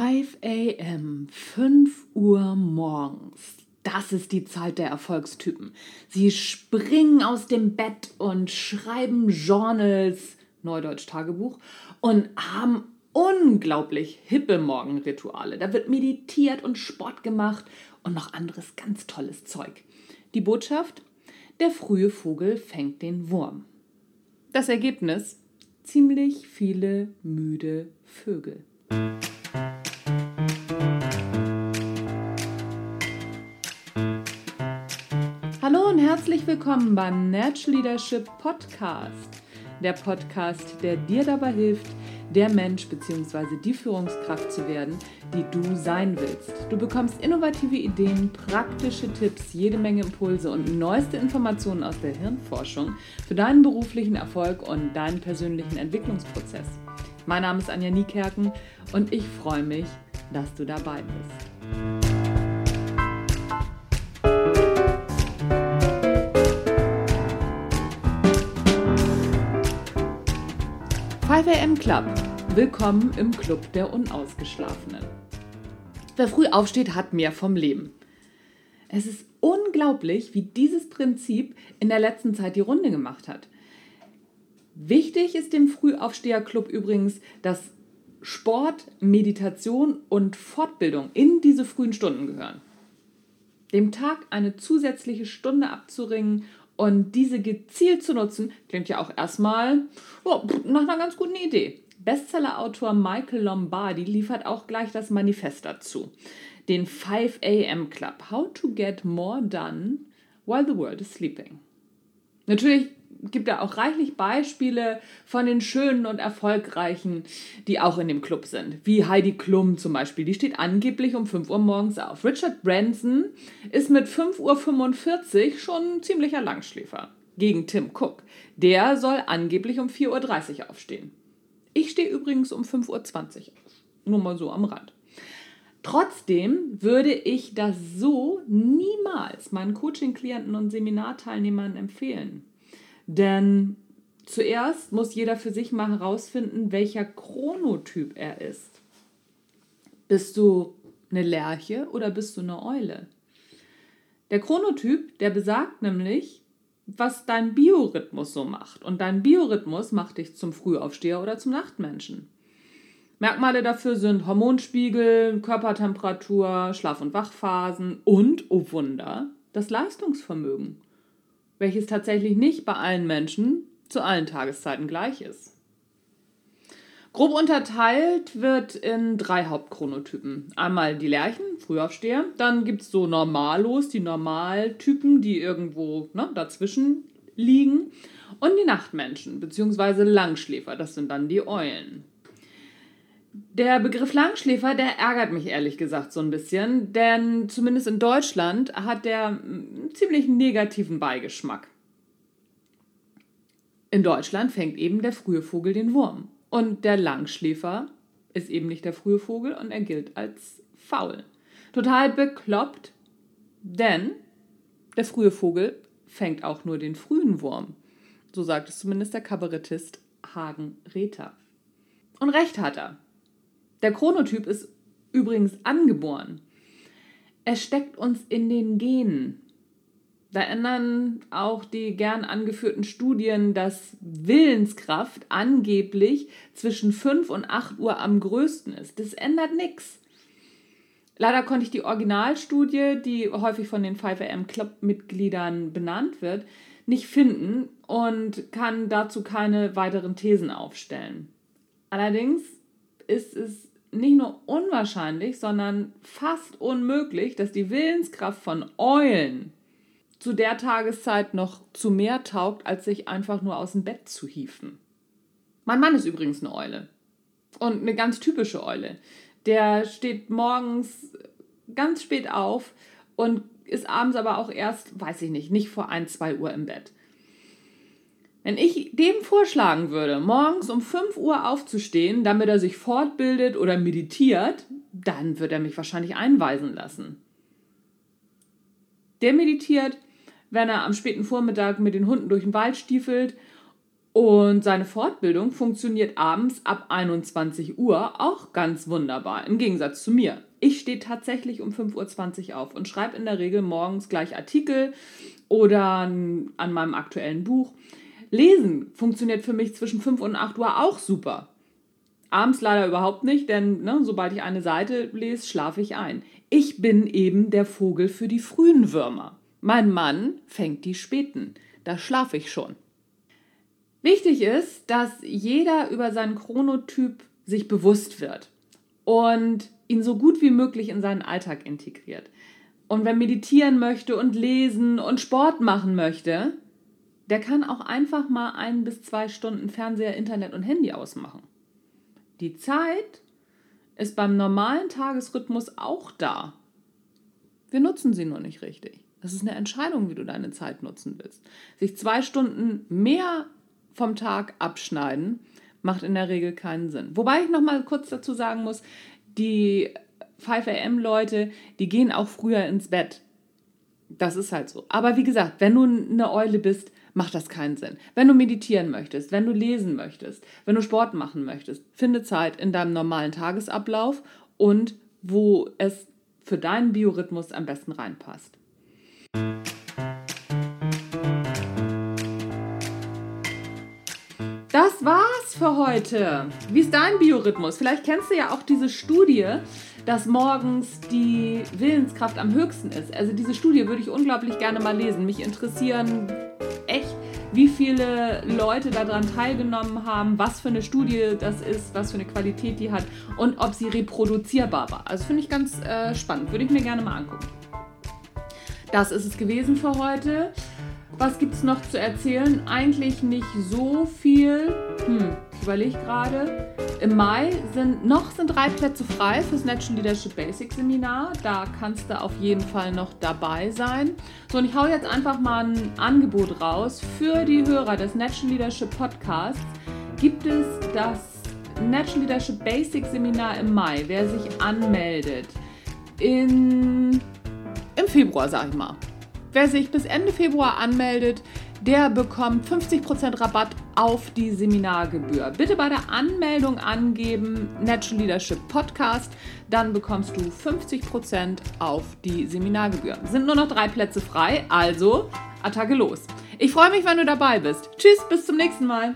5 a.m., 5 Uhr morgens. Das ist die Zeit der Erfolgstypen. Sie springen aus dem Bett und schreiben Journals, Neudeutsch Tagebuch, und haben unglaublich hippe Morgenrituale. Da wird meditiert und Sport gemacht und noch anderes ganz tolles Zeug. Die Botschaft? Der frühe Vogel fängt den Wurm. Das Ergebnis? Ziemlich viele müde Vögel. Herzlich willkommen beim Natural Leadership Podcast. Der Podcast, der dir dabei hilft, der Mensch bzw. die Führungskraft zu werden, die du sein willst. Du bekommst innovative Ideen, praktische Tipps, jede Menge Impulse und neueste Informationen aus der Hirnforschung für deinen beruflichen Erfolg und deinen persönlichen Entwicklungsprozess. Mein Name ist Anja Niekerken und ich freue mich, dass du dabei bist. 5am Club. Willkommen im Club der Unausgeschlafenen. Wer früh aufsteht, hat mehr vom Leben. Es ist unglaublich, wie dieses Prinzip in der letzten Zeit die Runde gemacht hat. Wichtig ist dem Frühaufsteherclub übrigens, dass Sport, Meditation und Fortbildung in diese frühen Stunden gehören. Dem Tag eine zusätzliche Stunde abzuringen und diese gezielt zu nutzen, klingt ja auch erstmal oh, nach einer ganz guten Idee. Bestsellerautor Michael Lombardi liefert auch gleich das Manifest dazu. Den 5 AM Club. How to get more done while the world is sleeping. Natürlich gibt da auch reichlich Beispiele von den schönen und erfolgreichen, die auch in dem Club sind. Wie Heidi Klum zum Beispiel, die steht angeblich um 5 Uhr morgens auf. Richard Branson ist mit 5.45 Uhr schon ein ziemlicher Langschläfer. Gegen Tim Cook. Der soll angeblich um 4.30 Uhr aufstehen. Ich stehe übrigens um 5.20 Uhr auf. Nur mal so am Rand. Trotzdem würde ich das so niemals meinen Coaching-Klienten und Seminarteilnehmern empfehlen. Denn zuerst muss jeder für sich mal herausfinden, welcher Chronotyp er ist. Bist du eine Lerche oder bist du eine Eule? Der Chronotyp, der besagt nämlich, was dein Biorhythmus so macht. Und dein Biorhythmus macht dich zum Frühaufsteher oder zum Nachtmenschen. Merkmale dafür sind Hormonspiegel, Körpertemperatur, Schlaf- und Wachphasen und, oh Wunder, das Leistungsvermögen welches tatsächlich nicht bei allen Menschen zu allen Tageszeiten gleich ist. Grob unterteilt wird in drei Hauptchronotypen. Einmal die Lerchen, Frühaufsteher, dann gibt es so Normalos, die Normaltypen, die irgendwo ne, dazwischen liegen, und die Nachtmenschen, beziehungsweise Langschläfer, das sind dann die Eulen. Der Begriff Langschläfer, der ärgert mich ehrlich gesagt so ein bisschen, denn zumindest in Deutschland hat der einen ziemlich negativen Beigeschmack. In Deutschland fängt eben der frühe Vogel den Wurm. Und der Langschläfer ist eben nicht der frühe Vogel und er gilt als faul. Total bekloppt, denn der frühe Vogel fängt auch nur den frühen Wurm. So sagt es zumindest der Kabarettist Hagen Rether. Und recht hat er. Der Chronotyp ist übrigens angeboren. Es steckt uns in den Genen. Da ändern auch die gern angeführten Studien, dass Willenskraft angeblich zwischen 5 und 8 Uhr am größten ist. Das ändert nichts. Leider konnte ich die Originalstudie, die häufig von den 5am Club-Mitgliedern benannt wird, nicht finden und kann dazu keine weiteren Thesen aufstellen. Allerdings ist es nicht nur unwahrscheinlich, sondern fast unmöglich, dass die Willenskraft von Eulen zu der Tageszeit noch zu mehr taugt, als sich einfach nur aus dem Bett zu hieven. Mein Mann ist übrigens eine Eule. Und eine ganz typische Eule. Der steht morgens ganz spät auf und ist abends aber auch erst, weiß ich nicht, nicht vor 1, 2 Uhr im Bett. Wenn ich dem vorschlagen würde, morgens um 5 Uhr aufzustehen, damit er sich fortbildet oder meditiert, dann würde er mich wahrscheinlich einweisen lassen. Der meditiert, wenn er am späten Vormittag mit den Hunden durch den Wald stiefelt Und seine Fortbildung funktioniert abends ab 21 Uhr auch ganz wunderbar, im Gegensatz zu mir. Ich stehe tatsächlich um 5.20 Uhr auf und schreibe in der Regel morgens gleich Artikel oder an meinem aktuellen Buch. Lesen funktioniert für mich zwischen 5 und 8 Uhr auch super. Abends leider überhaupt nicht, denn ne, sobald ich eine Seite lese, schlafe ich ein. Ich bin eben der Vogel für die frühen Würmer. Mein Mann fängt die späten. Da schlafe ich schon. Wichtig ist, dass jeder über seinen Chronotyp sich bewusst wird und ihn so gut wie möglich in seinen Alltag integriert. Und wer meditieren möchte und lesen und Sport machen möchte, der kann auch einfach mal ein bis zwei Stunden Fernseher, Internet und Handy ausmachen. Die Zeit ist beim normalen Tagesrhythmus auch da. Wir nutzen sie nur nicht richtig. Das ist eine Entscheidung, wie du deine Zeit nutzen willst. Sich zwei Stunden mehr vom Tag abschneiden, macht in der Regel keinen Sinn. Wobei ich noch mal kurz dazu sagen muss, die 5 am Leute, die gehen auch früher ins Bett. Das ist halt so. Aber wie gesagt, wenn du eine Eule bist, macht das keinen Sinn. Wenn du meditieren möchtest, wenn du lesen möchtest, wenn du Sport machen möchtest, finde Zeit in deinem normalen Tagesablauf und wo es für deinen Biorhythmus am besten reinpasst. Das war's für heute. Wie ist dein Biorhythmus? Vielleicht kennst du ja auch diese Studie, dass morgens die Willenskraft am höchsten ist. Also diese Studie würde ich unglaublich gerne mal lesen. Mich interessieren wie viele Leute daran teilgenommen haben, was für eine Studie das ist, was für eine Qualität die hat und ob sie reproduzierbar war. Also finde ich ganz äh, spannend. Würde ich mir gerne mal angucken. Das ist es gewesen für heute. Was gibt es noch zu erzählen? Eigentlich nicht so viel. Hm, ich überlege gerade. Im Mai sind noch sind drei Plätze frei fürs Natural Leadership Basic Seminar. Da kannst du auf jeden Fall noch dabei sein. So, und ich hau jetzt einfach mal ein Angebot raus. Für die Hörer des Natural Leadership Podcasts gibt es das Natural Leadership Basic Seminar im Mai. Wer sich anmeldet, in, im Februar, sag ich mal. Wer sich bis Ende Februar anmeldet, der bekommt 50% Rabatt auf die Seminargebühr. Bitte bei der Anmeldung angeben Natural Leadership Podcast, dann bekommst du 50% auf die Seminargebühr. Sind nur noch drei Plätze frei, also Attacke los. Ich freue mich, wenn du dabei bist. Tschüss, bis zum nächsten Mal.